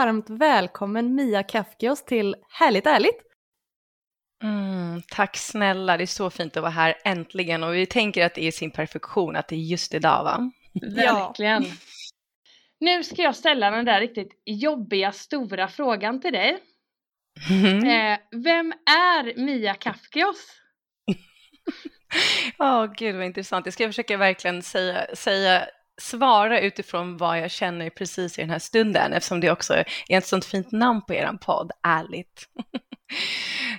Varmt välkommen Mia Kafkios till Härligt ärligt. Mm, tack snälla, det är så fint att vara här äntligen och vi tänker att det är sin perfektion att det är just idag va? Verkligen. Nu ska jag ställa den där riktigt jobbiga stora frågan till dig. Mm. Eh, vem är Mia Kafkios? Ja, gud vad intressant. Jag ska försöka verkligen säga, säga, svara utifrån vad jag känner precis i den här stunden, eftersom det också är ett sånt fint namn på er podd, ärligt.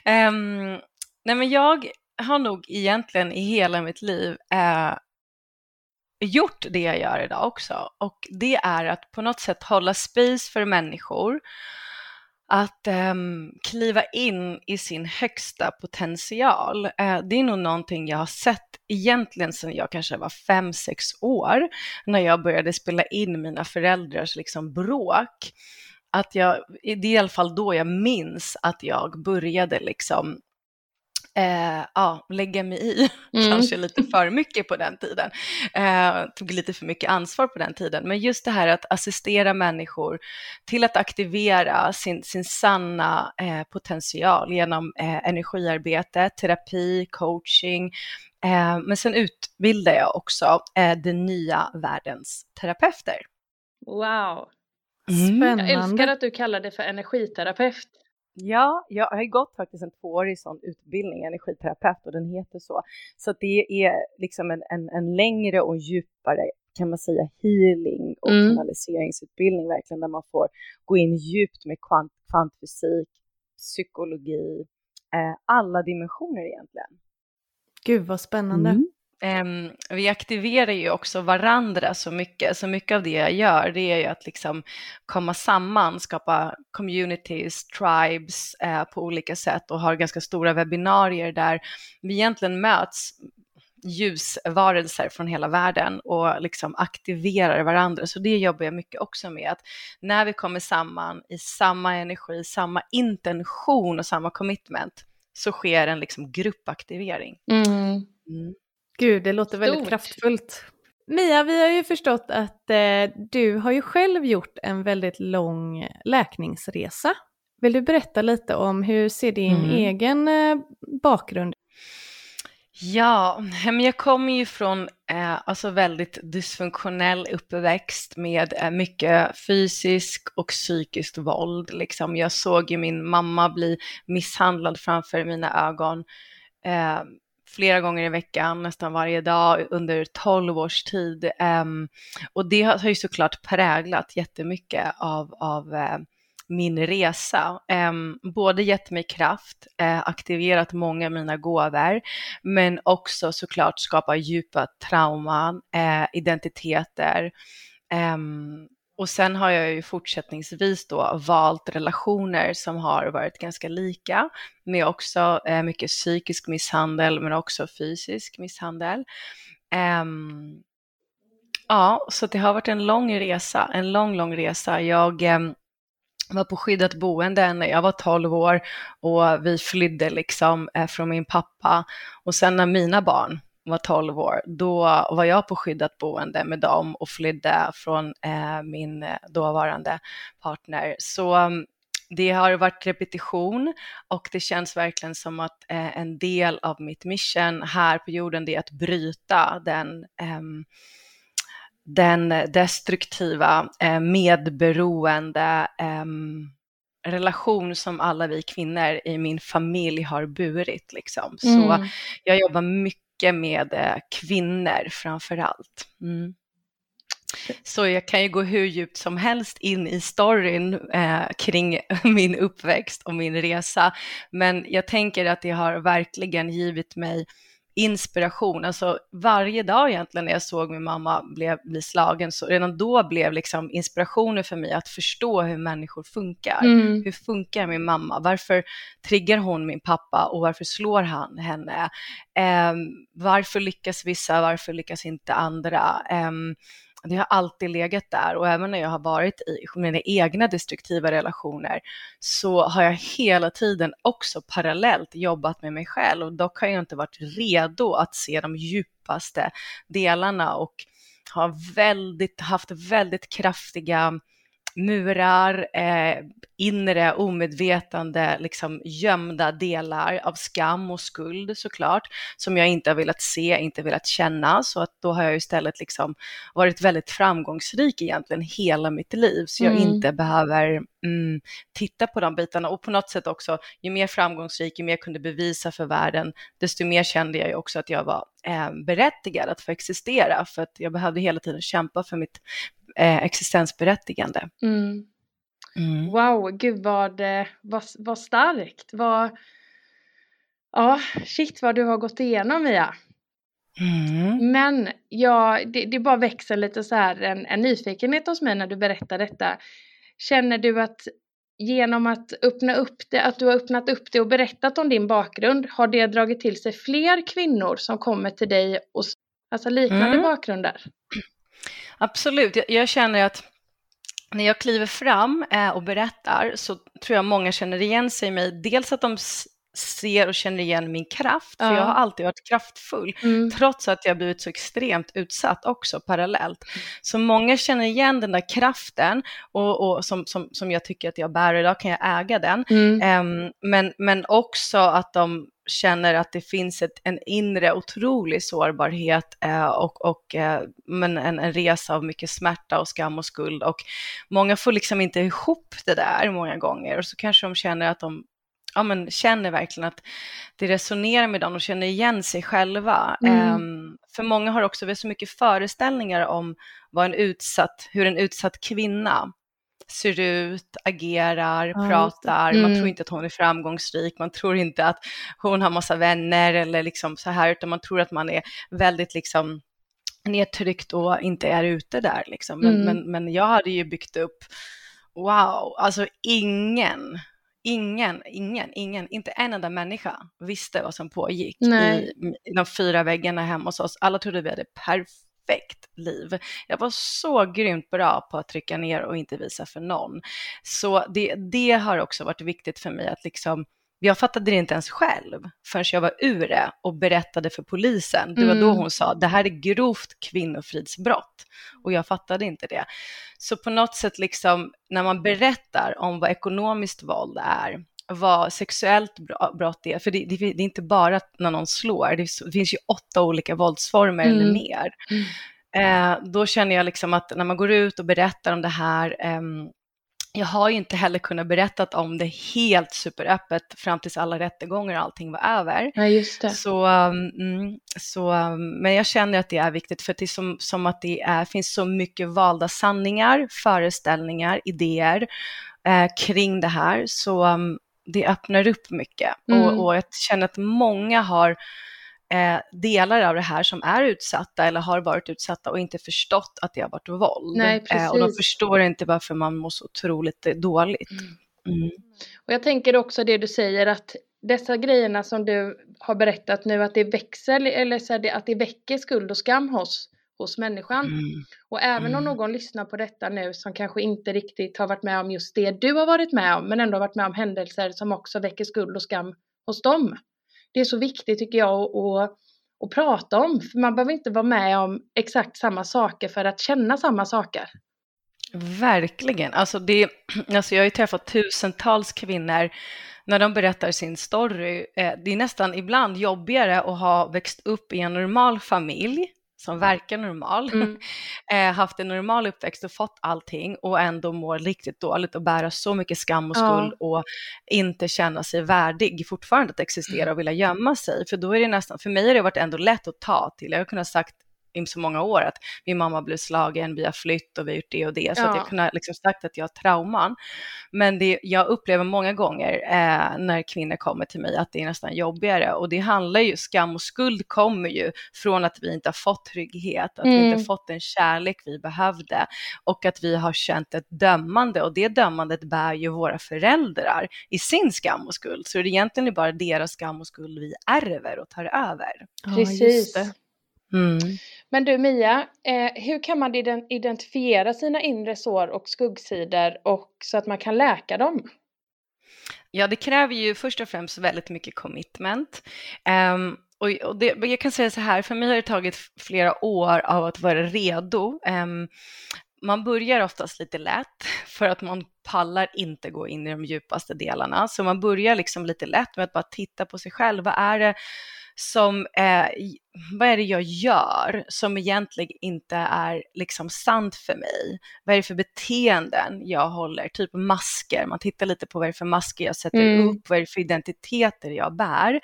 um, nej, men jag har nog egentligen i hela mitt liv eh, gjort det jag gör idag också, och det är att på något sätt hålla space för människor, att um, kliva in i sin högsta potential. Uh, det är nog någonting jag har sett egentligen sedan jag kanske var fem, sex år, när jag började spela in mina föräldrars liksom bråk. Att jag, det är i alla fall då jag minns att jag började liksom eh, ja, lägga mig i, Mm. kanske lite för mycket på den tiden. Eh, tog lite för mycket ansvar på den tiden. Men just det här att assistera människor till att aktivera sin, sin sanna eh, potential genom eh, energiarbete, terapi, coaching. Eh, men sen utbildar jag också eh, den nya världens terapeuter. Wow. Mm. Spännande. Jag älskar att du kallar det för energiterapeut. Ja, jag har ju gått faktiskt en tvåårig sån utbildning, energiterapeut, och den heter så. Så det är liksom en, en, en längre och djupare, kan man säga, healing och Mm. kanaliseringsutbildning verkligen, där man får gå in djupt med kvant, kvantfysik, psykologi, eh, alla dimensioner egentligen. Gud vad spännande. Mm. Ehm, vi aktiverar ju också varandra så mycket, så mycket av det jag gör det är ju att liksom komma samman, skapa communities, tribes eh, på olika sätt och har ganska stora webbinarier där vi egentligen möts ljusvarelser från hela världen och liksom aktiverar varandra. Så det jobbar jag mycket också med, att när vi kommer samman i samma energi, samma intention och samma commitment så sker en liksom gruppaktivering. Mm. Gud, det låter väldigt Stort. kraftfullt. Mia, vi har ju förstått att eh, du har ju själv gjort en väldigt lång läkningsresa. Vill du berätta lite om hur ser din Mm. egen eh, bakgrund Ja, men jag kommer ju från eh, alltså väldigt dysfunktionell uppväxt med eh, mycket fysisk och psykiskt våld. Liksom. Jag såg ju min mamma bli misshandlad framför mina ögon eh, flera gånger i veckan, nästan varje dag under 12 års tid. Ehm, och det har har ju såklart präglat jättemycket av, av eh, min resa. Um, både gett mig kraft, eh, aktiverat många av mina gåvor, men också såklart skapa djupa trauman, eh, identiteter. Ehm, och sen har jag ju fortsättningsvis då valt relationer som har varit ganska lika, med också eh, mycket psykisk misshandel, men också fysisk misshandel. Um, ja, så det har varit en lång resa, en lång, lång resa. Jag ehm, var på skyddat boende när jag var 12 år och vi flydde liksom eh, från min pappa. Och sen när mina barn var 12 år, då var jag på skyddat boende med dem och flydde från eh, min eh, dåvarande partner. Så mm, det har varit repetition och det känns verkligen som att eh, en del av mitt mission här på jorden det är att bryta den ehm, den destruktiva, medberoende ehm, relation som alla vi kvinnor i min familj har burit. Liksom. Så Mm. jag jobbar mycket med eh, kvinnor framför allt. Mm. Så jag kan ju gå hur djupt som helst in i storyn eh, kring min uppväxt och min resa. Men jag tänker att det har verkligen givit mig inspiration. Alltså varje dag egentligen när jag såg min mamma bli, bli slagen, så redan då blev liksom inspirationen för mig att förstå hur människor funkar. Mm. Hur funkar min mamma? Varför triggar hon min pappa och varför slår han henne? Eh, varför lyckas vissa, varför lyckas inte andra? Eh, det har alltid legat där och även när jag har varit i mina egna destruktiva relationer så har jag hela tiden också parallellt jobbat med mig själv. Dock har jag inte varit redo att se de djupaste delarna och har väldigt, haft väldigt kraftiga murar, eh, inre omedvetande, liksom gömda delar av skam och skuld såklart, som jag inte har velat se, inte velat känna. Så att då har jag istället liksom varit väldigt framgångsrik egentligen hela mitt liv, så jag mm. inte behöver mm, titta på de bitarna. Och på något sätt också, ju mer framgångsrik, ju mer jag kunde bevisa för världen, desto mer kände jag ju också att jag var berättigad att få existera, för att jag behövde hela tiden kämpa för mitt eh, existensberättigande. Mm. Mm. Wow, gud vad, eh, vad, vad starkt. Vad, ja, shit vad du har gått igenom Mia. Mm. Men ja, det, det bara växer lite så här en, en nyfikenhet hos mig när du berättar detta. Känner du att genom att öppna upp det, att du har öppnat upp det och berättat om din bakgrund, har det dragit till sig fler kvinnor som kommer till dig och alltså liknande mm. bakgrunder? Absolut, jag, jag känner att när jag kliver fram eh, och berättar så tror jag många känner igen sig i mig. Dels att de ser och känner igen min kraft, för ja. jag har alltid varit kraftfull, mm. trots att jag blivit så extremt utsatt också parallellt. Så många känner igen den där kraften och, och som, som, som jag tycker att jag bär, idag kan jag äga den. Mm. Um, men, men också att de känner att det finns ett, en inre otrolig sårbarhet eh, och, och eh, men en, en resa av mycket smärta och skam och skuld och många får liksom inte ihop det där många gånger och så kanske de känner att de ja, men känner verkligen att det resonerar med dem och känner igen sig själva. Mm. Um, för många har också så mycket föreställningar om vad en utsatt, hur en utsatt kvinna ser ut, agerar, ja, pratar. Mm. Man tror inte att hon är framgångsrik, man tror inte att hon har massa vänner eller liksom så här, utan man tror att man är väldigt liksom nedtryckt och inte är ute där liksom. Men, mm. men, men jag hade ju byggt upp, wow, alltså ingen ingen, ingen, ingen, inte en enda människa visste vad som pågick i, i, de fyra väggarna hemma hos oss. Alla trodde vi hade perfekt liv. Jag var så grymt bra på att trycka ner och inte visa för någon. Så det, det har också varit viktigt för mig att liksom jag fattade det inte ens själv förrän jag var ur det och berättade för polisen. Det var då mm. hon sa, det här är grovt kvinnofridsbrott. Och jag fattade inte det. Så på något sätt, liksom, när man berättar om vad ekonomiskt våld är, vad sexuellt brott är, för det, det, det är inte bara när någon slår, det, det finns ju åtta olika våldsformer mm. eller mer. Mm. Eh, då känner jag liksom att när man går ut och berättar om det här, eh, jag har ju inte heller kunnat berätta om det helt superöppet fram tills alla rättegångar och allting var över. Ja, just det. Så, um, så, um, men jag känner att det är viktigt för det är som, som att det är, finns så mycket valda sanningar, föreställningar, idéer eh, kring det här. Så um, det öppnar upp mycket mm. och, och jag känner att många har delar av det här som är utsatta eller har varit utsatta och inte förstått att det har varit våld. Nej, eh, och de förstår inte varför man mår så otroligt dåligt. Mm. Mm. Och jag tänker också det du säger att dessa grejerna som du har berättat nu att det växer eller så det, att det väcker skuld och skam hos, hos människan. Mm. Och även om mm. någon lyssnar på detta nu som kanske inte riktigt har varit med om just det du har varit med om men ändå varit med om händelser som också väcker skuld och skam hos dem det är så viktigt tycker jag att, att prata om. För man behöver inte vara med om exakt samma saker för att känna samma saker. Verkligen. Alltså det, alltså jag har ju träffat tusentals kvinnor när de berättar sin story. Eh, det är nästan ibland jobbigare att ha växt upp i en normal familj som verkar normal, mm. eh, haft en normal uppväxt och fått allting och ändå mår riktigt dåligt och bära så mycket skam och skuld ja. och inte känna sig värdig fortfarande att existera mm. och vilja gömma sig. För då är det nästan, för mig har det varit ändå lätt att ta till. Jag har kunnat sagt i så många år att min mamma blev slagen, vi har flytt och vi har gjort det och det. Så Ja. att jag kunde liksom sagt att jag har trauman. Men det, jag upplever många gånger eh, när kvinnor kommer till mig att det är nästan jobbigare och det handlar ju, skam och skuld kommer ju från att vi inte har fått trygghet, att vi Mm. inte har fått den kärlek vi behövde och att vi har känt ett dömande och det dömandet bär ju våra föräldrar i sin skam och skuld. Så det är egentligen bara deras skam och skuld vi ärver och tar över. Ja, Precis. just det. Mm. Men du Mia, eh, hur kan man ident- identifiera sina inre sår och skuggsidor och så att man kan läka dem? Ja, det kräver ju först och främst väldigt mycket commitment. Ehm, och, det, jag kan säga så här, för mig har det tagit flera år av att vara redo. Ehm, man börjar oftast lite lätt för att man pallar inte gå in i de djupaste delarna. Så man börjar liksom lite lätt med att bara titta på sig själv. Vad är det som, eh, vad är det jag gör som egentligen inte är liksom sant för mig? Vad är det för beteenden jag håller? Typ masker, man tittar lite på vad det är för masker jag sätter Mm. upp, vad är det för identiteter jag bär?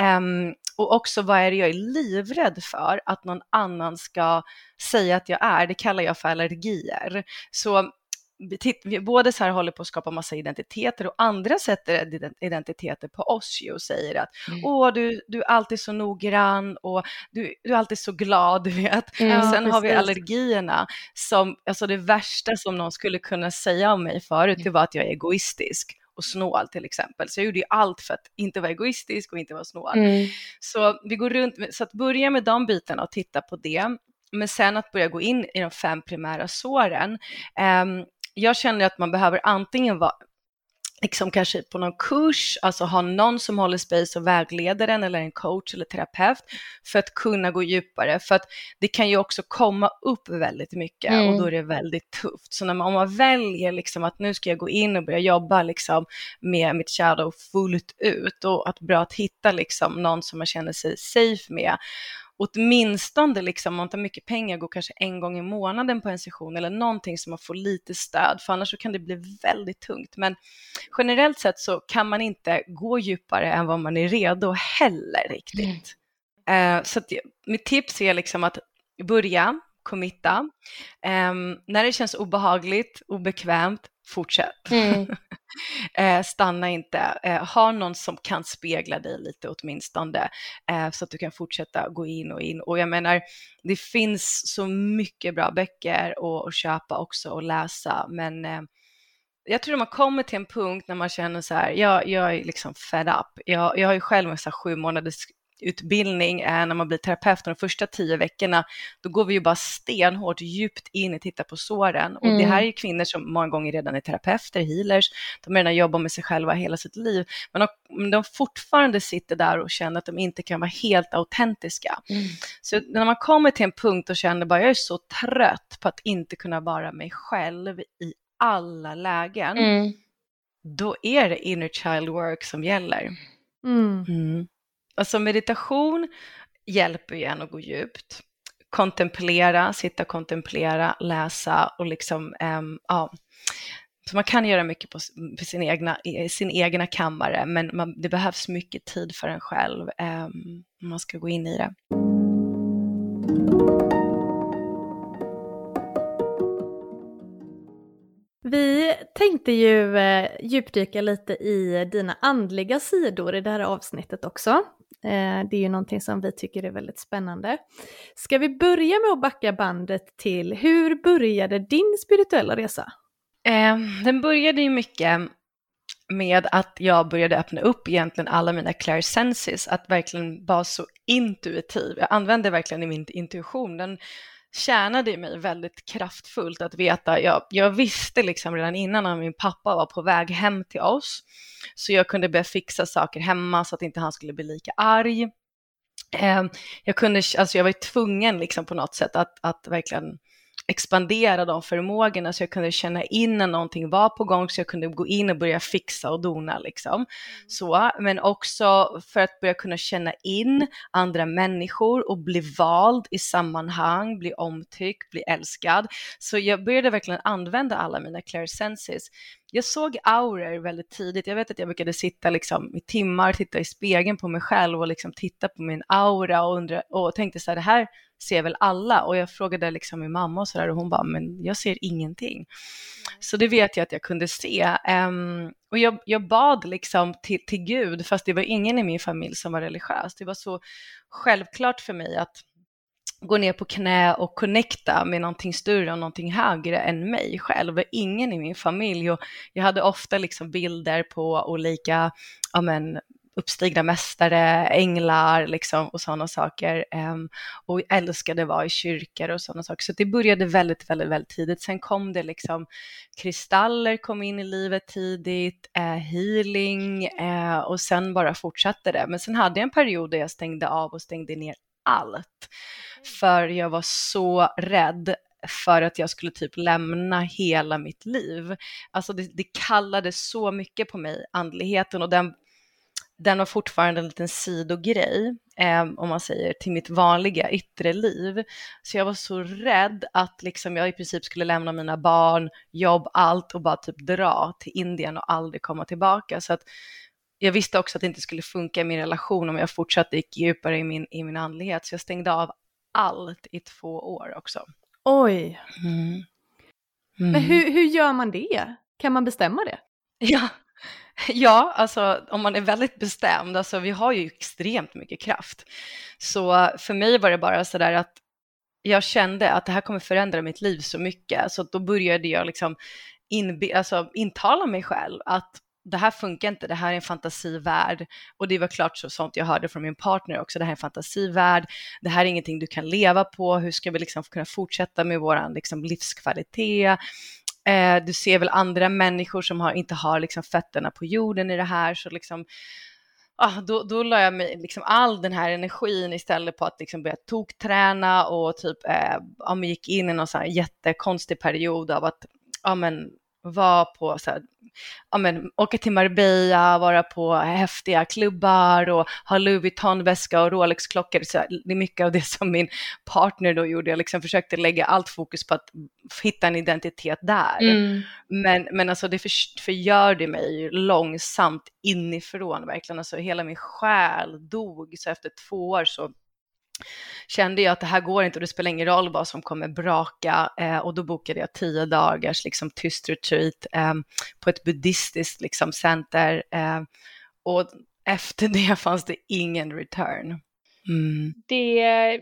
Ehm, och också vad är det jag är livrädd för att någon annan ska säga att jag är? Det kallar jag för allergier. Så vi, både så här håller på att skapa massa identiteter och andra sätter ident- identiteter på oss ju och säger att Mm. åh, du, du är alltid så noggrann och du, du är alltid så glad, du vet. Mm. och sen har vi precis. allergierna som, alltså det värsta som någon skulle kunna säga om mig förut, det var att jag är egoistisk och snål till exempel. Så jag gjorde ju allt för att inte vara egoistisk och inte vara snål. Mm. Så vi går runt, med, så att börja med de bitarna och titta på det, men sen att börja gå in i de fem primära såren. Ehm, jag känner att man behöver antingen vara liksom kanske på någon kurs, alltså ha någon som håller space och vägleder en eller en coach eller terapeut för att kunna gå djupare. För att det kan ju också komma upp väldigt mycket Mm. och då är det väldigt tufft. Så när man, om man väljer liksom att nu ska jag gå in och börja jobba liksom med mitt shadow fullt ut och att bra att hitta liksom någon som man känner sig safe med åtminstone liksom, om man tar mycket pengar, går kanske en gång i månaden på en session eller någonting som man får lite stöd, för annars så kan det bli väldigt tungt. Men generellt sett så kan man inte gå djupare än vad man är redo heller riktigt. Eh, så att, mitt tips är liksom att börja, committa. Ehm, när det känns obehagligt, obekvämt, fortsätt. Mm. Eh, stanna inte. Eh, ha någon som kan spegla dig lite åtminstone eh, så att du kan fortsätta gå in och in. Och jag menar, det finns så mycket bra böcker att, köpa också och läsa, men jag tror man kommer till en punkt när man känner så här, jag, jag är liksom fed up. Jag, jag har ju själv en så här sju månaders utbildning eh, när man blir terapeut de första tio veckorna, då går vi ju bara stenhårt djupt in och tittar på såren. Och det Mm. här är ju kvinnor som många gånger redan är terapeuter, healers, de har redan jobbat med sig själva hela sitt liv, men de, de fortfarande sitter där och känner att de inte kan vara helt autentiska. Mm. Så när man kommer till en punkt och känner bara jag är så trött på att inte kunna vara mig själv i alla lägen, Mm. då är det inner child work som gäller. Mm. Mm. Alltså meditation hjälper ju en att gå djupt. Kontemplera, sitta och kontemplera, läsa och liksom, ehm, ja. Så man kan göra mycket på, på sin, egna, sin egna kammare, men man, det behövs mycket tid för en själv ehm, om man ska gå in i det. Vi tänkte ju eh, djupdyka lite i dina andliga sidor i det här avsnittet också. Eh, det är ju någonting som vi tycker är väldigt spännande. Ska vi börja med att backa bandet till hur började din spirituella resa? Ehm, den började ju mycket med att jag började öppna upp egentligen alla mina clairsenses, att verkligen vara så intuitiv. Jag använde verkligen min intuition. Den tjänade i mig väldigt kraftfullt att veta, jag, jag visste liksom redan innan när min pappa var på väg hem till oss, så jag kunde börja fixa saker hemma så att inte han skulle bli lika arg. Eh, jag, kunde, alltså jag var tvungen liksom på något sätt att, att verkligen expandera de förmågorna så jag kunde känna in när någonting var på gång så jag kunde gå in och börja fixa och dona liksom. Så, men också för att börja kunna känna in andra människor och bli vald i sammanhang, bli omtyckt, bli älskad. Så jag började verkligen använda alla mina clairsenses. Jag såg auror väldigt tidigt. Jag vet att jag brukade sitta liksom i timmar, titta i spegeln på mig själv och liksom titta på min aura och, undra, och tänkte så här, det här ser väl alla och jag frågade liksom min mamma och sådär och hon bara, men jag ser ingenting. Så det vet jag att jag kunde se. Um, och jag, jag bad liksom till, till Gud, fast det var ingen i min familj som var religiös. Det var så självklart för mig att gå ner på knä och connecta med någonting större och någonting högre än mig själv. Ingen i min familj och jag hade ofta liksom bilder på olika ja men, uppstigna mästare, änglar liksom, och sådana saker. Um, och älskade att vara i kyrkor och sådana saker. Så det började väldigt, väldigt, väldigt tidigt. Sen kom det liksom kristaller kom in i livet tidigt, uh, healing uh, och sen bara fortsatte det. Men sen hade jag en period där jag stängde av och stängde ner allt. För jag var så rädd för att jag skulle typ lämna hela mitt liv. Alltså det, det kallade så mycket på mig, andligheten och den den var fortfarande en liten sidogrej, eh, om man säger, till mitt vanliga yttre liv. Så jag var så rädd att liksom jag i princip skulle lämna mina barn, jobb, allt och bara typ dra till Indien och aldrig komma tillbaka. Så att jag visste också att det inte skulle funka i min relation om jag fortsatte gick djupare i min, i min andlighet. Så jag stängde av allt i två år också. Oj. Mm. Mm. Men hur, hur gör man det? Kan man bestämma det? Ja, Ja, alltså om man är väldigt bestämd, alltså vi har ju extremt mycket kraft. Så för mig var det bara så där att jag kände att det här kommer förändra mitt liv så mycket, så då började jag liksom inbe- alltså, intala mig själv att det här funkar inte, det här är en fantasivärld. Och det var klart så sånt jag hörde från min partner också, det här är en fantasivärld, det här är ingenting du kan leva på, hur ska vi liksom kunna fortsätta med vår liksom livskvalitet? Eh, du ser väl andra människor som har, inte har liksom fötterna på jorden i det här, så liksom ah, då, då la jag mig liksom all den här energin istället på att liksom börja tokträna och typ eh, ja, gick in i någon sån här jättekonstig period av att ja, men, vara på så här, ja, men, åka till Marbella, vara på häftiga klubbar och ha Louis Vuitton-väska och Rolex-klockor. det är mycket av det som min partner då gjorde. Jag liksom försökte lägga allt fokus på att hitta en identitet där. Mm. Men, men alltså det för, förgör det mig långsamt inifrån verkligen. Alltså hela min själ dog. Så efter två år så kände jag att det här går inte och det spelar ingen roll vad som kommer braka eh, och då bokade jag tio dagars liksom, tyst retreat eh, på ett buddhistiskt liksom, center eh, och efter det fanns det ingen return. Mm. Det är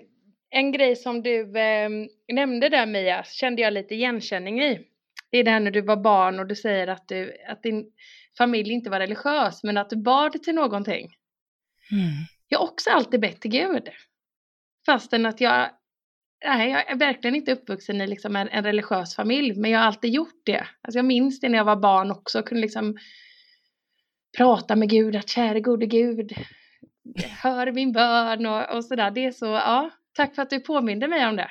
en grej som du eh, nämnde där Mia, kände jag lite igenkänning i. Det är det här när du var barn och du säger att, du, att din familj inte var religiös men att du bad till någonting. Mm. Jag har också alltid bett till Gud. Fastän att jag, nej, jag är verkligen inte uppvuxen i liksom en, en religiös familj, men jag har alltid gjort det. Alltså jag minns det när jag var barn också, kunde liksom prata med Gud, att käre gode Gud, hör min bön och, och sådär. Det är så, ja, tack för att du påminde mig om det.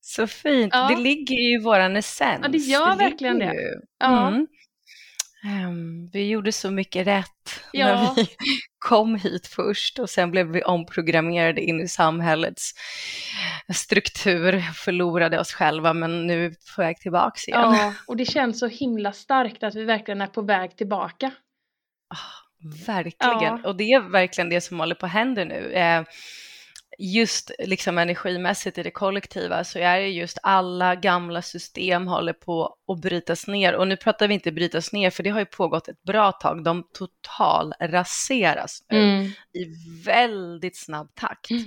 Så fint, ja. det ligger ju i våran essens. Ja, det gör det verkligen det. Ja. Mm. Um, vi gjorde så mycket rätt ja. när vi kom hit först och sen blev vi omprogrammerade in i samhällets struktur, förlorade oss själva men nu är vi på väg tillbaka igen. Ja, och det känns så himla starkt att vi verkligen är på väg tillbaka. Oh, verkligen, ja. och det är verkligen det som håller på att hända nu. Just liksom energimässigt i det kollektiva så är det just alla gamla system håller på att brytas ner. Och nu pratar vi inte brytas ner för det har ju pågått ett bra tag. De total raseras nu mm. i väldigt snabb takt. Mm.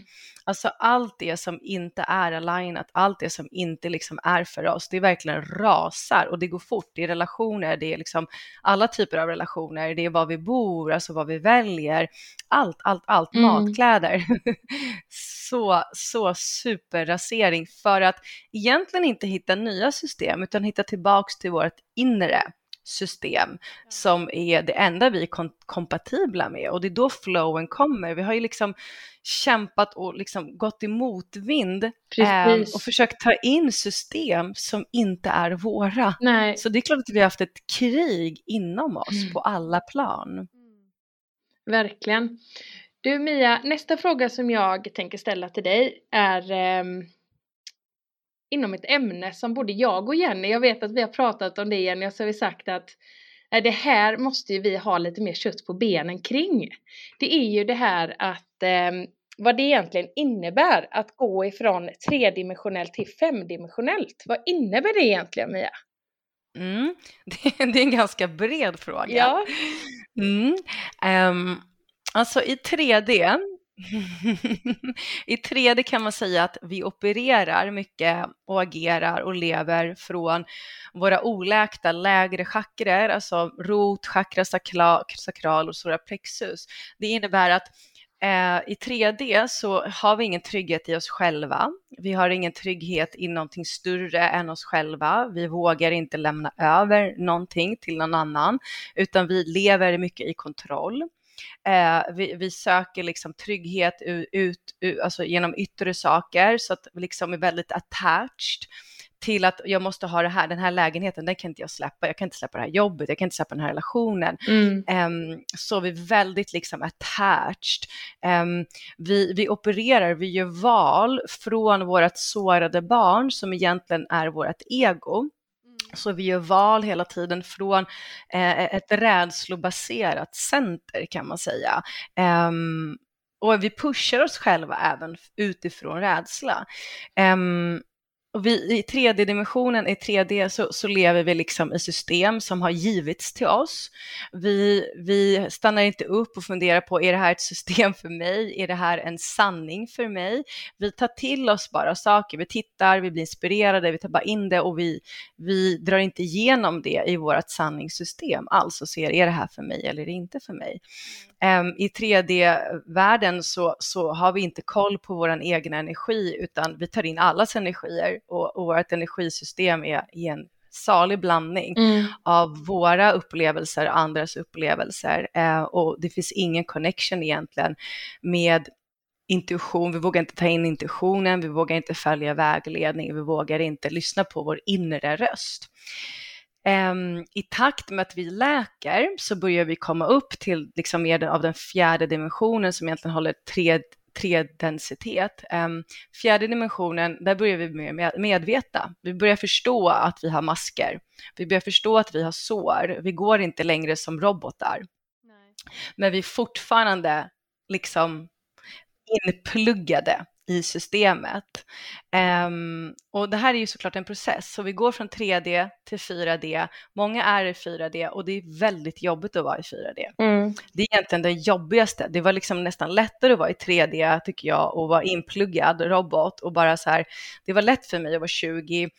Alltså allt det som inte är alignat, allt det som inte liksom är för oss, det verkligen rasar och det går fort. Det är relationer, det är liksom alla typer av relationer, det är var vi bor, alltså vad vi väljer, allt, allt, allt, mm. matkläder. Så, så superrasering för att egentligen inte hitta nya system utan hitta tillbaks till vårt inre system som är det enda vi är kom kompatibla med och det är då flowen kommer. Vi har ju liksom kämpat och liksom gått i motvind eh, och försökt ta in system som inte är våra. Nej. Så det är klart att vi har haft ett krig inom oss mm. på alla plan. Mm. Verkligen. Du Mia, nästa fråga som jag tänker ställa till dig är eh, inom ett ämne som både jag och Jenny, jag vet att vi har pratat om det Jenny, och så har vi sagt att eh, det här måste ju vi ha lite mer kött på benen kring. Det är ju det här att eh, vad det egentligen innebär att gå ifrån tredimensionellt till femdimensionellt. Vad innebär det egentligen Mia? Mm, det, är en ganska bred fråga. Ja. Mm, um, alltså i 3D I 3D kan man säga att vi opererar mycket och agerar och lever från våra oläkta lägre chakror, alltså rot, chakra, sakral, sakral och stora plexus. Det innebär att eh, i 3D så har vi ingen trygghet i oss själva. Vi har ingen trygghet i någonting större än oss själva. Vi vågar inte lämna över någonting till någon annan, utan vi lever mycket i kontroll. Eh, vi, vi, söker liksom trygghet ut, ut, alltså genom yttre saker så att vi liksom är väldigt attached till att jag måste ha det här, den här lägenheten, den kan inte jag släppa, jag kan inte släppa det här jobbet, jag kan inte släppa den här relationen. Mm. Um, så vi är väldigt liksom attached. Um, vi, vi opererar, vi gör val från vårt sårade barn som egentligen är vårt ego så vi gör val hela tiden från eh, ett rädslobaserat center kan man säga. Um, och vi pushar oss själva även utifrån rädsla. Ehm, och vi, I 3D-dimensionen, i 3D, så, så, lever vi liksom i system som har givits till oss. Vi, vi stannar inte upp och funderar på, är det här ett system för mig? Är det här en sanning för mig? Vi tar till oss bara saker, vi tittar, vi blir inspirerade, vi tar bara in det och vi, vi drar inte igenom det i vårt sanningssystem alls och ser, är det här för mig eller är det inte för mig? Um, I 3D-världen så, så har vi inte koll på vår egen energi utan vi tar in allas energier och, och vårt energisystem är i en salig blandning mm. av våra upplevelser och andras upplevelser. Uh, och det finns ingen connection egentligen med intuition, vi vågar inte ta in intuitionen, vi vågar inte följa vägledning, vi vågar inte lyssna på vår inre röst. Um, I takt med att vi läker så börjar vi komma upp till liksom mer av den fjärde dimensionen som egentligen håller tre, tre densitet. Um, fjärde dimensionen, där börjar vi med medveta. Vi börjar förstå att vi har masker. Vi börjar förstå att vi har sår. Vi går inte längre som robotar. Nej. Men vi är fortfarande liksom inpluggade i systemet. Um, och det här är ju såklart en process, så vi går från 3D till 4D. Många är i 4D och det är väldigt jobbigt att vara i 4D. Mm. Det är egentligen det jobbigaste. Det var liksom nästan lättare att vara i 3D tycker jag och vara inpluggad robot och bara så här. Det var lätt för mig att vara 20,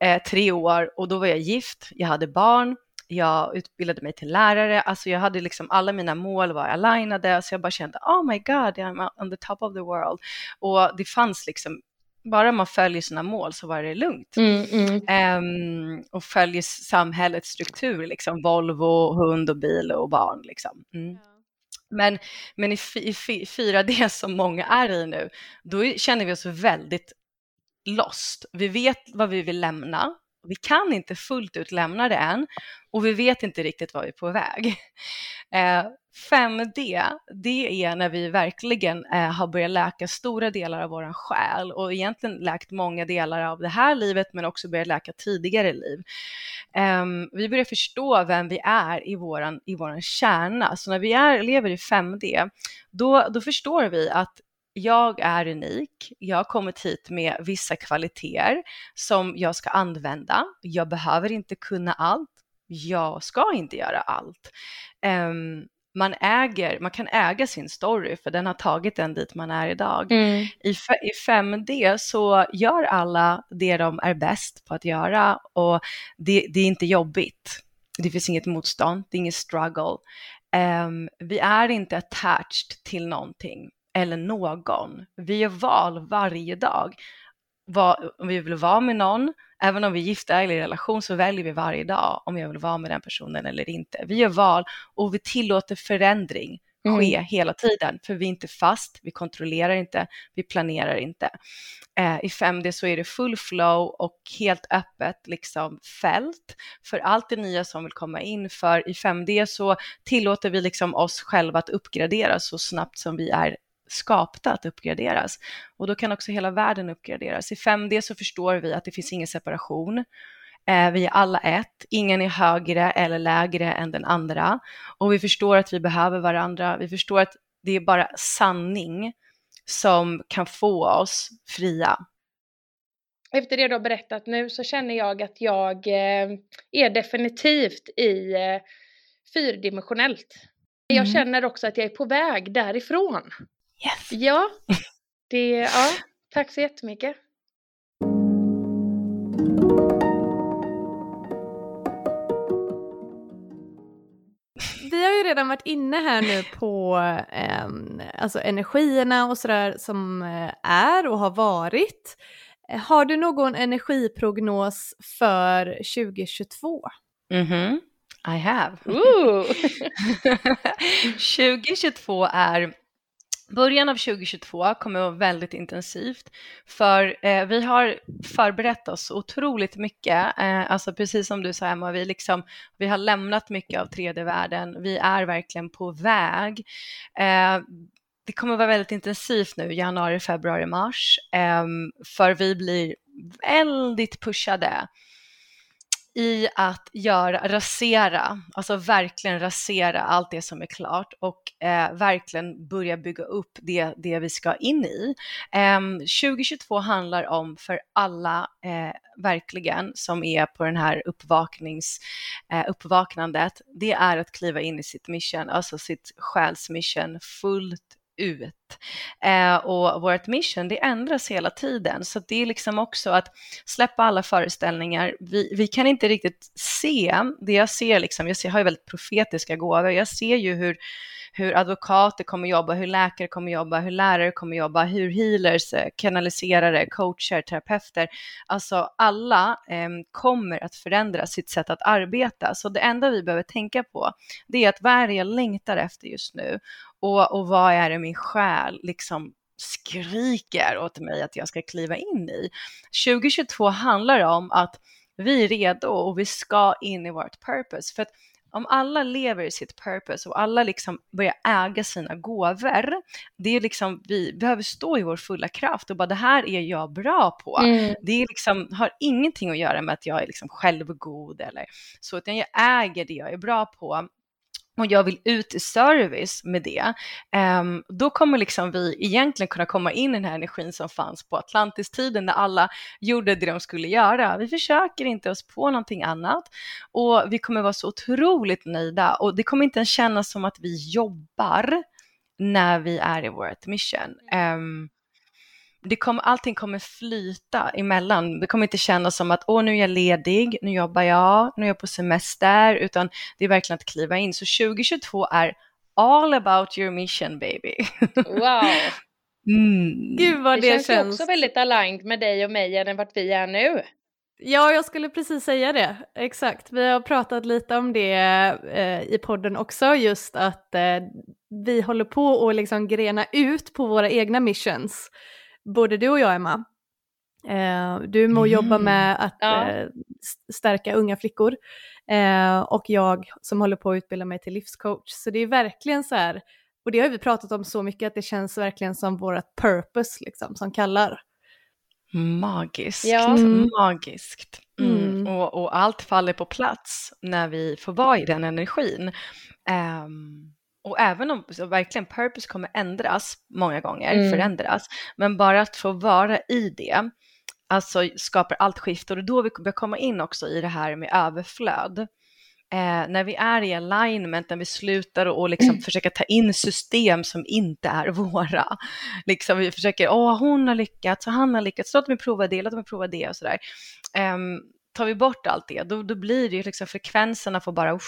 eh, tre år och då var jag gift, jag hade barn, jag utbildade mig till lärare, alltså jag hade liksom alla mina mål var alignade, så jag bara kände oh my god, I'm on the top of the world. Och det fanns liksom bara man följer sina mål så var det lugnt. Mm, mm. Um, och följer samhällets struktur, liksom Volvo, hund och bil och barn. Liksom. Mm. Men, men i, i, i 4D som många är i nu, då känner vi oss väldigt lost. Vi vet vad vi vill lämna, vi kan inte fullt ut lämna det än och vi vet inte riktigt var vi är på väg. Eh, 5D, det är när vi verkligen eh, har börjat läka stora delar av vår själ och egentligen läkt många delar av det här livet men också börjat läka tidigare liv. Ehm, vi börjar förstå vem vi är i vår i våran kärna. Så när vi är, lever i 5D, då, då förstår vi att jag är unik, jag har kommit hit med vissa kvaliteter som jag ska använda. Jag behöver inte kunna allt, jag ska inte göra allt. Um, man äger, man kan äga sin story för den har tagit en dit man är idag. Mm. I, I 5D så gör alla det de är bäst på att göra och det, det är inte jobbigt. Det finns inget motstånd, det är inget struggle. Um, vi är inte attached till någonting eller någon. Vi gör val varje dag. om vi vill vara med någon, även om vi är gifta eller i relation så väljer vi varje dag om jag vill vara med den personen eller inte. Vi gör val och vi tillåter förändring ske mm. hela tiden, för vi är inte fast, vi kontrollerar inte, vi planerar inte. Eh, I 5D så är det full flow och helt öppet liksom fält för allt det nya som vill komma in, för i 5D så tillåter vi liksom oss själva att uppgradera så snabbt som vi är skapta att uppgraderas. Och då kan också hela världen uppgraderas. I 5D så förstår vi att det finns ingen separation. Eh, vi är alla ett, ingen är högre eller lägre än den andra. Och vi förstår att vi behöver varandra, vi förstår att det är bara sanning som kan få oss fria. Efter det du har berättat nu så känner jag att jag eh, är definitivt i eh, fyrdimensionellt. Jag mm. känner också att jag är på väg därifrån. Yes. Ja, det, ja, tack så jättemycket. Vi har ju redan varit inne här nu på eh, alltså energierna och sådär som eh, är och har varit. Har du någon energiprognos för 2022? Mm -hmm. I have. 2022 är Början av 2022 kommer att vara väldigt intensivt för eh, vi har förberett oss otroligt mycket. Eh, alltså precis som du sa Emma, vi, liksom, vi har lämnat mycket av 3D-världen. Vi är verkligen på väg. Eh, det kommer att vara väldigt intensivt nu januari, februari, mars ehm, för vi blir väldigt pushade i att göra, rasera, alltså verkligen rasera allt det som är klart och eh, verkligen börja bygga upp det, det vi ska in i. Eh, 2022 handlar om för alla eh, verkligen som är på den här uppvaknings, eh, uppvaknandet, det är att kliva in i sitt mission, alltså sitt själsmission fullt ut. Eh, och vårt mission det ändras hela tiden så det är liksom också att släppa alla föreställningar. Vi, vi kan inte riktigt se, det jag ser liksom, jag ser, har ju väldigt profetiska gåvor, jag ser ju hur hur advokater kommer jobba, hur läkare kommer jobba, hur lärare kommer jobba, hur healers, eh, kanaliserare, coacher, terapeuter, alltså alla eh, kommer att förändra sitt sätt att arbeta. Så det enda vi behöver tänka på, det är att vad är det jag längtar efter just nu? Och, och vad är det min själ liksom skriker åt mig att jag ska kliva in i? 2022 handlar om att vi är redo och vi ska in i vårt purpose. För att om alla lever i sitt purpose och alla liksom börjar äga sina gåvor, det är liksom, vi behöver stå i vår fulla kraft och bara det här är jag bra på. Mm. Det är liksom, har ingenting att göra med att jag är liksom självgod eller så, utan jag äger det jag är bra på och jag vill ut i service med det, ehm, då kommer liksom vi egentligen kunna komma in i den här energin som fanns på Atlantistiden när alla gjorde det de skulle göra. Vi försöker inte oss på någonting annat och vi kommer vara så otroligt nöjda och det kommer inte ens kännas som att vi jobbar när vi är i vårt mission. Um, det kommer, allting kommer flyta emellan. Det kommer inte kännas som att åh, nu är jag ledig, nu jobbar jag, nu är jag på semester, utan det är verkligen att kliva in. Så 2022 är all about your mission baby. Wow! Mm. Gud vad det, det känns. Det känns också väldigt aligned med dig och mig än vart vi är nu. Ja, jag skulle precis säga det. Exakt. Vi har pratat lite om det eh, i podden också, just att eh, vi håller på att liksom grena ut på våra egna missions både du och jag Emma, eh, du må mm. jobba med att ja. eh, stärka unga flickor eh, och jag som håller på att utbilda mig till livscoach. Så det är verkligen så här, och det har vi pratat om så mycket att det känns verkligen som vårt purpose liksom, som kallar. Magiskt, ja. mm. magiskt. Mm. mm. Och, och, allt faller på plats när vi får vara i den energin. Um, och även om verkligen purpose kommer ändras många gånger, mm. förändras, men bara att få vara i det, alltså skapar allt skifte och då vi börjar komma in också i det här med överflöd. Eh, när vi är i alignment, när vi slutar och, och liksom mm. försöka ta in system som inte är våra. Liksom vi försöker, åh hon har lyckats och han har lyckats, låt mig prova det, låt mig prova det och sådär. Eh, tar vi bort allt det, då, då blir det ju liksom frekvenserna får bara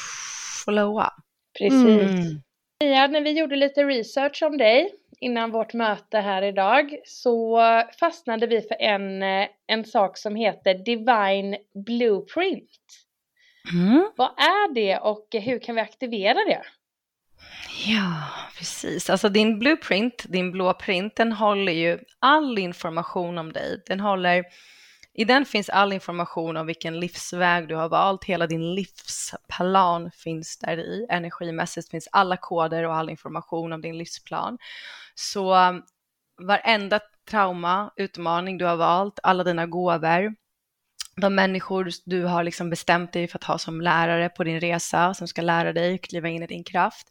flowa. Precis. Mm. Mia, när vi gjorde lite research om dig innan vårt möte här idag så fastnade vi för en, en sak som heter Divine Blueprint. Mm. Vad är det och hur kan vi aktivera det? Ja, precis. Alltså din blueprint, din blå print, den håller ju all information om dig. Den håller i den finns all information om vilken livsväg du har valt, hela din livsplan finns där i. Energimässigt finns alla koder och all information om din livsplan. Så um, varenda trauma, utmaning du har valt, alla dina gåvor, de människor du har liksom bestämt dig för att ha som lärare på din resa, som ska lära dig kliva in i din kraft.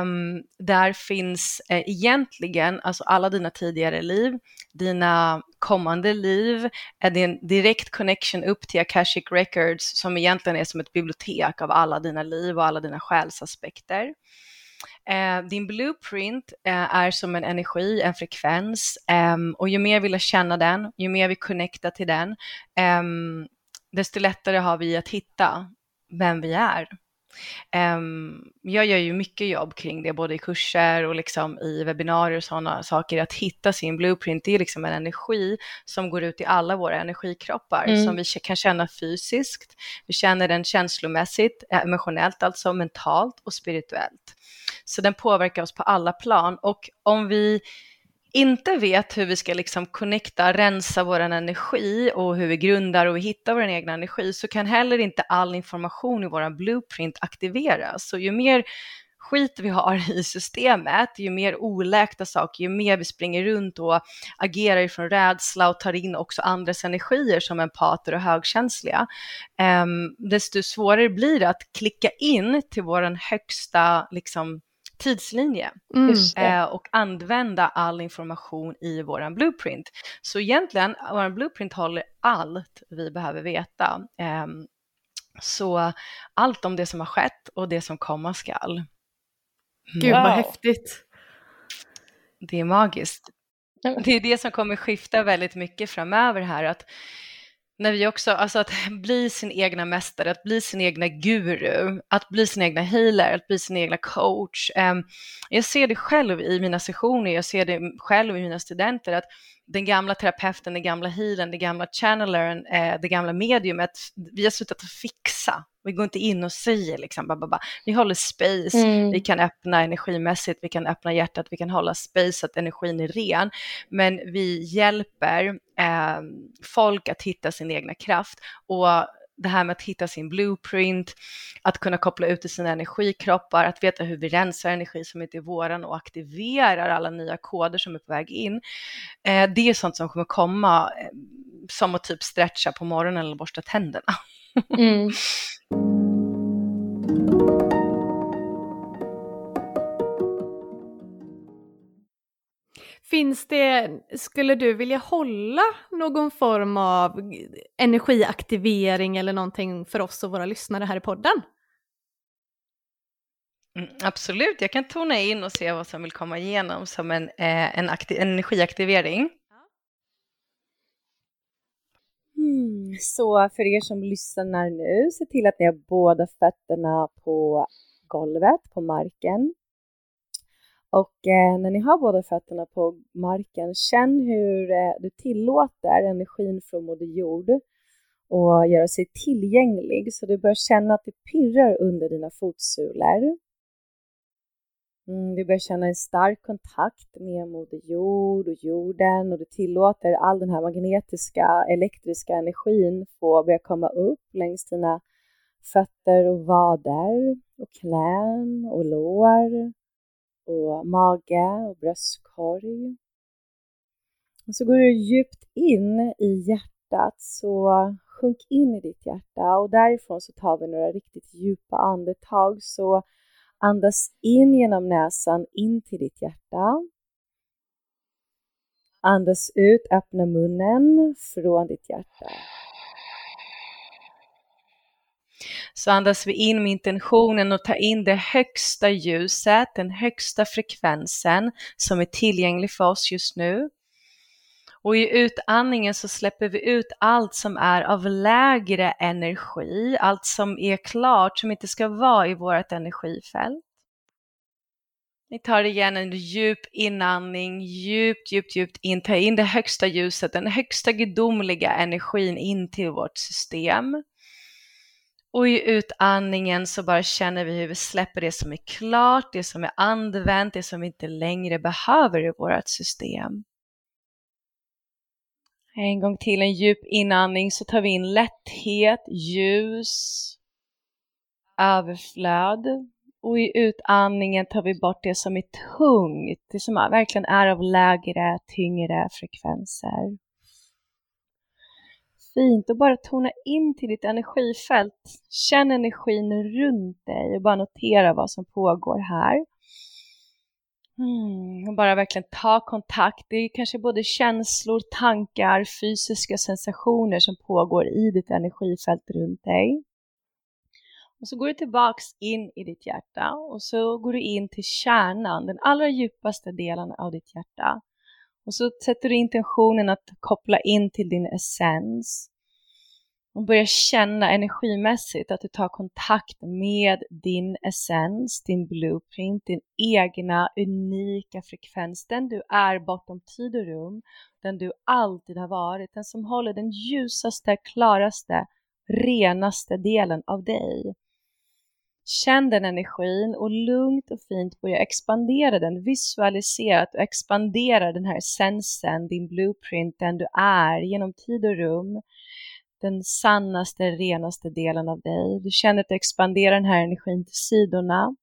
Um, där finns uh, egentligen alltså alla dina tidigare liv, dina kommande liv, är det en direkt connection upp till Akashic Records som egentligen är som ett bibliotek av alla dina liv och alla dina själsaspekter. Eh, din blueprint eh, är som en energi, en frekvens eh, och ju mer vi lär känna den, ju mer vi connectar till den, ehm, desto lättare har vi att hitta vem vi är. Ehm, jag gör ju mycket jobb kring det, både i kurser och liksom i webbinarier och sådana saker. Att hitta sin blueprint, det är liksom en energi som går ut i alla våra energikroppar, mm. som vi kan känna fysiskt. Vi känner den känslomässigt, emotionellt alltså, mentalt och spirituellt. Så den påverkar oss på alla plan och om vi inte vet hur vi ska liksom connecta, rensa vår energi och hur vi grundar och vi hittar vår egen energi så kan heller inte all information i vår blueprint aktiveras. Så ju mer skit vi har i systemet, ju mer oläkta saker, ju mer vi springer runt och agerar ifrån rädsla och tar in också andras energier som empater och högkänsliga, ehm, desto svårare blir det att klicka in till vår högsta liksom, tidslinje mm. eh, och använda all information i vår blueprint. Så egentligen, vår blueprint håller allt vi behöver veta. Eh, så allt om det som har skett och det som komma skall. Gud wow. vad häftigt. Det är magiskt. Det är det som kommer skifta väldigt mycket framöver här, att när vi också, alltså att bli sin egna mästare, att bli sin egna guru, att bli sin egna healer, att bli sin egna coach. Ehm, jag ser det själv i mina sessioner, jag ser det själv i mina studenter, att den gamla terapeuten, den gamla healern, den gamla channelern, eh, det gamla mediumet, vi har slutat att fixa. Vi går inte in och säger liksom, ba, ba, ba. vi håller space, mm. vi kan öppna energimässigt, vi kan öppna hjärtat, vi kan hålla space så att energin är ren. Men vi hjälper eh, folk att hitta sin egna kraft och det här med att hitta sin blueprint, att kunna koppla ut till sina energikroppar, att veta hur vi rensar energi som inte är våran och aktiverar alla nya koder som är på väg in. Eh, det är sånt som kommer komma eh, som att typ stretcha på morgonen eller borsta tänderna. Mm. Finns det, skulle du vilja hålla någon form av energiaktivering eller någonting för oss och våra lyssnare här i podden? Mm, absolut, jag kan tona in och se vad som vill komma igenom som en, eh, en, aktiv, en energiaktivering. Mm, så för er som lyssnar nu, se till att ni har båda fötterna på golvet, på marken. Och eh, när ni har båda fötterna på marken, känn hur eh, du tillåter energin från Moder Jord och göra sig tillgänglig så du börjar känna att det pirrar under dina fotsulor. Mm, du börjar känna en stark kontakt med Moder Jord och jorden och du tillåter all den här magnetiska, elektriska energin få börja komma upp längs dina fötter och vader och knän och lår och mage och bröstkorg. Och så går du djupt in i hjärtat, så sjunk in i ditt hjärta och därifrån så tar vi några riktigt djupa andetag. Så andas in genom näsan in till ditt hjärta. Andas ut, öppna munnen från ditt hjärta så andas vi in med intentionen och ta in det högsta ljuset, den högsta frekvensen som är tillgänglig för oss just nu. Och i utandningen så släpper vi ut allt som är av lägre energi, allt som är klart, som inte ska vara i vårt energifält. Ni tar igen en djup inandning, djupt, djupt, djupt in. Ta in det högsta ljuset, den högsta gudomliga energin in till vårt system. Och i utandningen så bara känner vi hur vi släpper det som är klart, det som är använt, det som vi inte längre behöver i vårt system. En gång till en djup inandning så tar vi in lätthet, ljus, överflöd. Och i utandningen tar vi bort det som är tungt, det som verkligen är av lägre, tyngre frekvenser fint och bara tona in till ditt energifält. Känn energin runt dig och bara notera vad som pågår här. Mm, och bara verkligen ta kontakt. Det är kanske både känslor, tankar, fysiska sensationer som pågår i ditt energifält runt dig. Och så går du tillbaks in i ditt hjärta och så går du in till kärnan, den allra djupaste delen av ditt hjärta. Och så sätter du intentionen att koppla in till din essens. Och börjar känna energimässigt att du tar kontakt med din essens, din blueprint, din egna unika frekvens, den du är bortom tid och rum, den du alltid har varit, den som håller den ljusaste, klaraste, renaste delen av dig. Känn den energin och lugnt och fint börja expandera den. Visualisera att du expanderar den här sensen, din blueprint, den du är genom tid och rum. Den sannaste, renaste delen av dig. Du känner att du expanderar den här energin till sidorna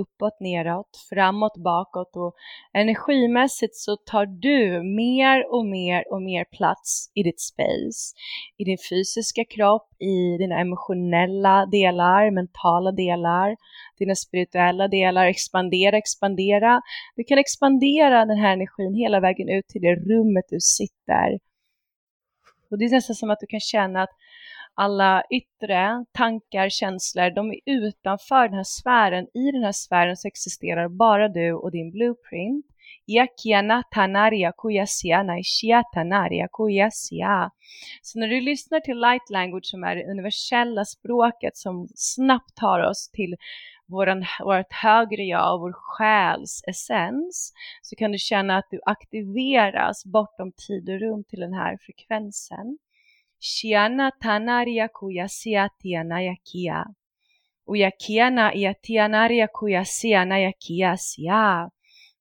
uppåt, neråt, framåt, bakåt och energimässigt så tar du mer och mer och mer plats i ditt space, i din fysiska kropp, i dina emotionella delar, mentala delar, dina spirituella delar, expandera, expandera. Du kan expandera den här energin hela vägen ut till det rummet du sitter. Och det är nästan som att du kan känna att alla yttre tankar, känslor, de är utanför den här sfären. I den här sfären så existerar bara du och din blueprint. Så när du lyssnar till light language som är det universella språket som snabbt tar oss till våran, vårt högre jag och vår själs essens så kan du känna att du aktiveras bortom tid och rum till den här frekvensen. Shiana tanaria kuyasia tianaya kia. Uyakiana iatianaria kuyasia naya kia sia.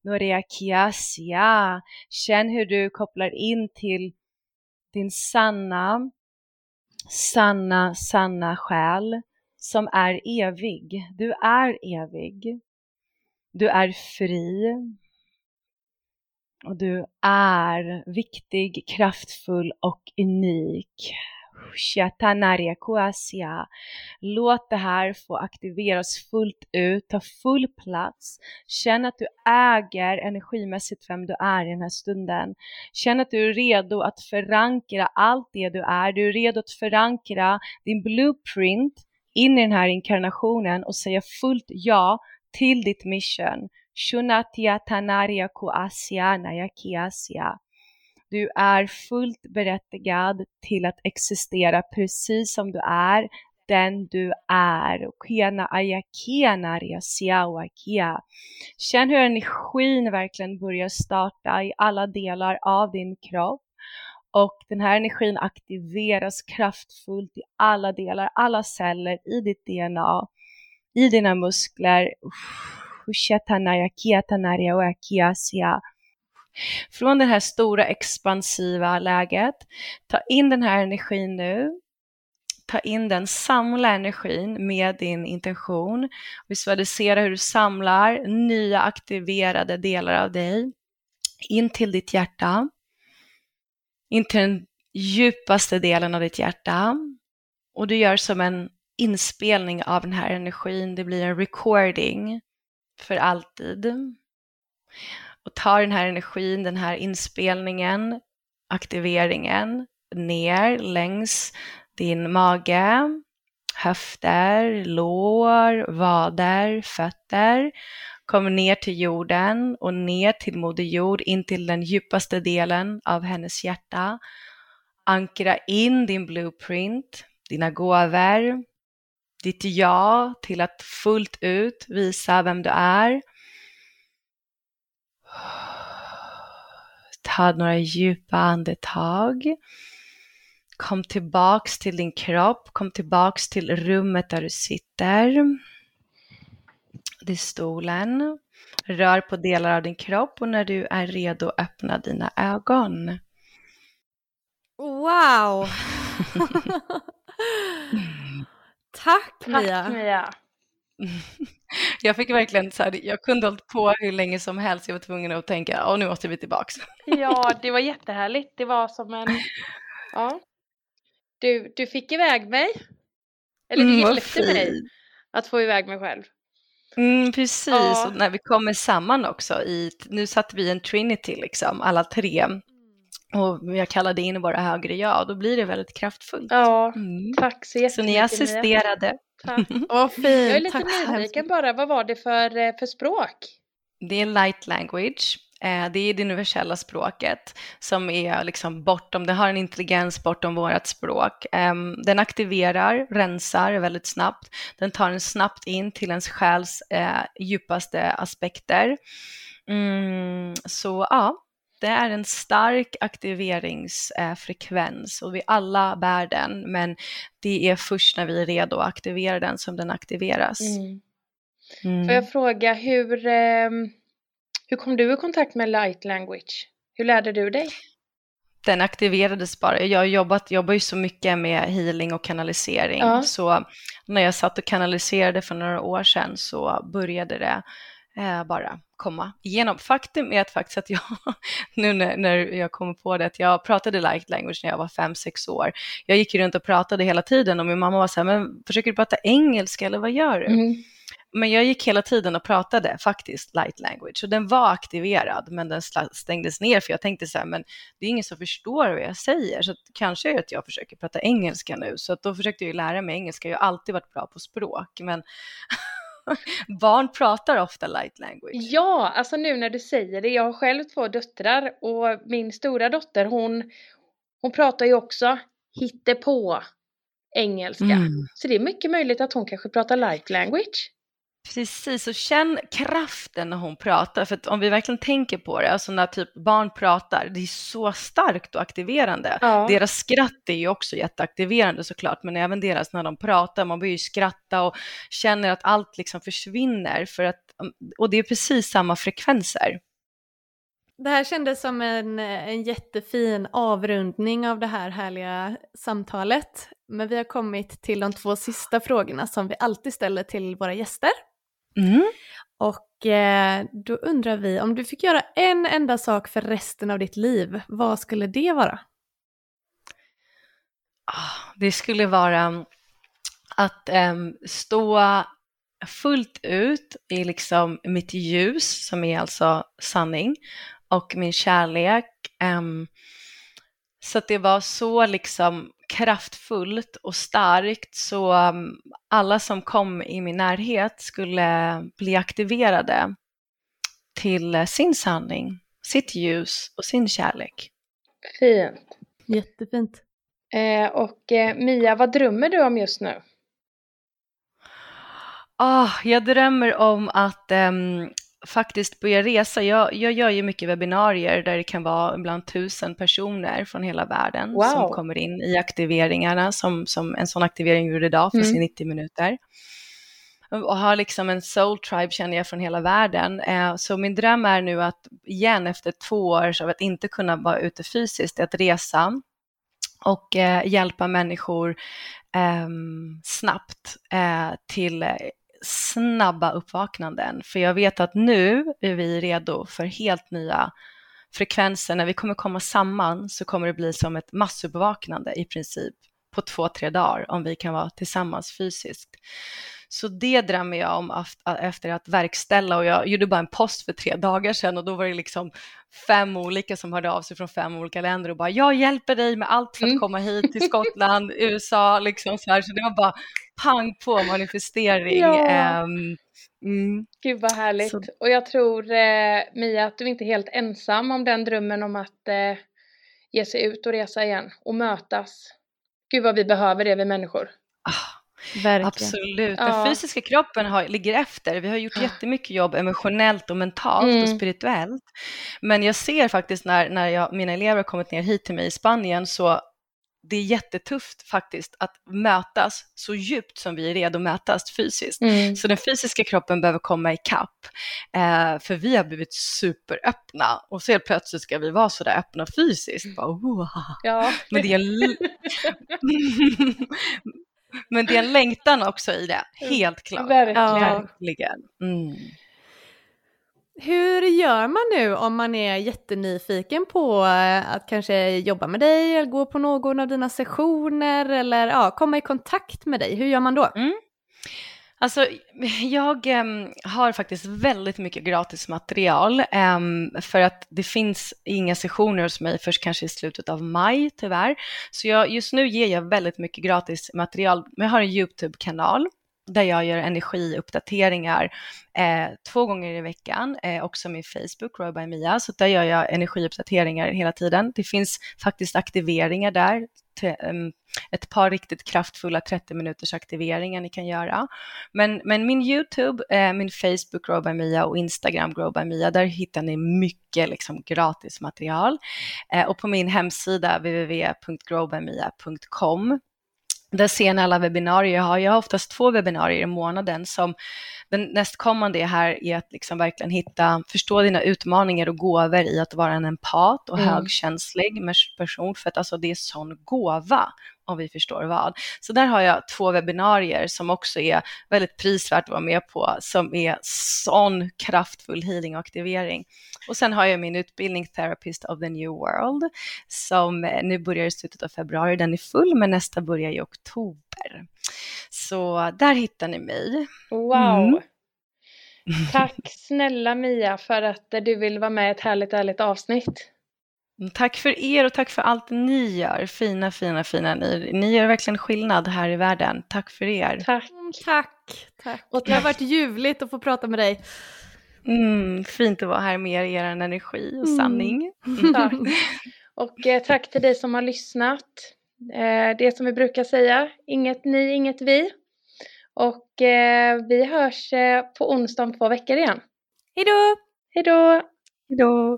Noria kia sia. Känn hur du kopplar in till din sanna, sanna, sanna själ som är evig. Du är evig. Du är fri. Och du är viktig, kraftfull och unik. Låt det här få aktiveras fullt ut, ta full plats. Känn att du äger energimässigt vem du är i den här stunden. Känn att du är redo att förankra allt det du är. Du är redo att förankra din blueprint in i den här inkarnationen och säga fullt ja till ditt mission. Shunatia tanaria kuasiana yakiasia. Du är fullt berättigad till att existera precis som du är, den du är. Kena. Känn hur energin verkligen börjar starta i alla delar av din kropp. Och den här energin aktiveras kraftfullt i alla delar, alla celler i ditt DNA, i dina muskler. Från det här stora expansiva läget, ta in den här energin nu, ta in den, samla energin med din intention, visualisera hur du samlar nya aktiverade delar av dig in till ditt hjärta. In till den djupaste delen av ditt hjärta. Och du gör som en inspelning av den här energin, det blir en recording för alltid. Och tar den här energin, den här inspelningen, aktiveringen ner längs din mage, höfter, lår, vader, fötter kommer ner till jorden och ner till Moder Jord, in till den djupaste delen av hennes hjärta. Ankra in din blueprint, dina gåvor, ditt ja till att fullt ut visa vem du är. Ta några djupa andetag. Kom tillbaks till din kropp, kom tillbaks till rummet där du sitter till stolen. Rör på delar av din kropp och när du är redo öppna dina ögon. Wow! Tack Mia! Tack Mia! Jag fick verkligen så här, jag kunde hållit på hur länge som helst. Jag var tvungen att tänka, ja nu måste vi tillbaks. Ja, det var jättehärligt. Det var som en, ja. du, du fick iväg mig. Eller du Mm, hjälpte mig att få iväg mig själv. Mm, precis, Ja. och när vi kommer samman också i, nu satt vi en trinity liksom, alla tre, och jag kallade in våra högre jag, då blir det väldigt kraftfullt. Ja, Mm. tack så Så jättemycket ni Mia. assisterade. Tack. Åh fint, Jag är lite tack så nyfiken bara, vad var det för, eh, för språk? Det är light language. Eh, Det är det universella språket som är liksom bortom, det har en intelligens bortom vårt språk. Ehm, Den aktiverar, rensar väldigt snabbt. Den tar en snabbt in till ens själs eh, djupaste aspekter. Mm, så ja, det är en stark aktiveringsfrekvens och vi alla bär den, men det är först när vi är redo att aktivera den som den aktiveras. Mm. Mm. Får jag fråga, hur, ehm, hur kom du i kontakt med light language? Hur lärde du dig? den aktiverades bara. Jag jobbat, jobbar ju så mycket med healing och kanalisering. Ja. Så när jag satt och kanaliserade för några år sedan så började det eh, bara komma igenom. Faktum är att faktiskt att jag, nu när, när jag kommer på det, att jag pratade light language när jag var fem sex år. Jag gick runt och pratade hela tiden och min mamma var så här, men försöker du prata engelska eller vad gör du? Mm. Men jag gick hela tiden och pratade faktiskt light language och den var aktiverad men den stängdes ner för jag tänkte så här, men det är ingen som förstår vad jag säger så kanske är det att jag försöker prata engelska nu så då försökte jag lära mig engelska. Jag har alltid varit bra på språk men barn pratar ofta light language. Ja, alltså nu när du säger det, jag har själv två döttrar och min stora dotter hon, hon pratar ju också hittepå engelska. Mm. Så det är mycket möjligt att hon kanske pratar light language. Precis, och känn kraften när hon pratar. För att om vi verkligen tänker på det, alltså när typ barn pratar, det är så starkt och aktiverande. Ja. Deras skratt är ju också jätteaktiverande såklart, men även deras när de pratar, man börjar ju skratta och känner att allt liksom försvinner. För att, och det är precis samma frekvenser. Det här kändes som en, en jättefin avrundning av det här härliga samtalet. Men vi har kommit till de två sista frågorna som vi alltid ställer till våra gäster. Mm. Och eh, då undrar vi, om du fick göra en enda sak för resten av ditt liv, vad skulle det vara? Ah, Det skulle vara att em, stå fullt ut i liksom mitt ljus, som är alltså sanning, och min kärlek. em, så att det var så liksom kraftfullt och starkt så em, alla som kom i min närhet skulle bli aktiverade till eh, sin sanning, sitt ljus och sin kärlek. Fint. Jättefint. Eh, och eh, Mia, vad drömmer du om just nu? Ah, jag drömmer om att ehm, faktiskt börja resa. Jag, jag gör ju mycket webbinarier där det kan vara ibland tusen personer från hela världen Wow. som kommer in i aktiveringarna som, som en sån aktivering gjorde idag för Mm. sin 90 minuter. Och har liksom en soul tribe känner jag från hela världen. Eh, så min dröm är nu att igen efter två år av att inte kunna vara ute fysiskt, att resa och eh, hjälpa människor ehm, snabbt eh, till snabba uppvaknanden. För jag vet att nu är vi redo för helt nya frekvenser. När vi kommer komma samman så kommer det bli som ett massuppvaknande i princip på två, tre dagar om vi kan vara tillsammans fysiskt. Så det drömmer jag om efter att verkställa och jag gjorde bara en post för tre dagar sedan och då var det liksom fem olika som hörde av sig från fem olika länder och bara jag hjälper dig med allt för att Mm. komma hit till Skottland, USA, liksom så här. Så det var bara pang på manifestering. Ja. Ehm, mm. Gud vad härligt. Så- Och jag tror eh, Mia att du inte är helt ensam om den drömmen om att eh, ge sig ut och resa igen och mötas. Gud vad vi behöver det vi människor. Ah, Verkligen. Absolut. Ja. Den fysiska kroppen har, ligger efter. Vi har gjort Ja. jättemycket jobb emotionellt och mentalt och Mm. spirituellt. Men jag ser faktiskt när, när jag, mina elever har kommit ner hit till mig i Spanien så det är jättetufft faktiskt att mötas så djupt som vi är redo att mötas fysiskt. Mm. Så den fysiska kroppen behöver komma ikapp. Eh, för vi har blivit superöppna och så helt plötsligt ska vi vara sådär öppna fysiskt. Bara, wow. Ja. Men det är. Men det är en längtan också i det, helt klart. Verkligen. Ja. Verkligen. Mm. hur gör man nu om man är jättenyfiken på eh, att kanske jobba med dig eller gå på någon av dina sessioner eller ja, komma i kontakt med dig? Hur gör man då? Mm. Alltså, jag äm, har faktiskt väldigt mycket gratis material äm, för att det finns inga sessioner hos mig först kanske i slutet av maj tyvärr. Så jag, just nu ger jag väldigt mycket gratis material. Men jag har en YouTube-kanal där jag gör energiuppdateringar eh, två gånger i veckan, eh, också min Facebook, Roy by Mia, så där gör jag energiuppdateringar hela tiden. Det finns faktiskt aktiveringar där, till, um, ehm, ett par riktigt kraftfulla 30 minuters aktiveringar ni kan göra. Men, men min YouTube, eh, min Facebook Grow by Mia och Instagram Grow by Mia, där hittar ni mycket liksom, gratis material. Eh, och på min hemsida www.growbymia.com där ser ni alla webbinarier jag har. Jag har oftast två webbinarier i månaden som den nästkommande här är att liksom verkligen hitta, förstå dina utmaningar och gåvor i att vara en empat och mm. högkänslig person, för att alltså det är sån gåva om vi förstår vad. Så där har jag två webbinarier som också är väldigt prisvärt att vara med på, som är sån kraftfull healing och aktivering. Och sen har jag min utbildning Therapist of the New World som nu börjar i slutet av februari. Den är full, men nästa börjar i oktober. Så där hittar ni mig. Wow! Mm. Tack snälla Mia för att du vill vara med i ett härligt, härligt avsnitt. Mm, tack för er och tack för allt ni gör. Fina, fina, fina ni. Ni gör verkligen skillnad här i världen. Tack för er. Tack. Tack. tack. Och det har varit ljuvligt att få prata med dig. Mm, fint att vara här med er, er energi och mm. sanning. Mm. Tack. Och eh, tack till dig som har lyssnat. Eh, det som vi brukar säga, inget ni, inget vi. Och eh, vi hörs eh, på onsdag om två veckor igen. Hej då! Hej då! Hej då!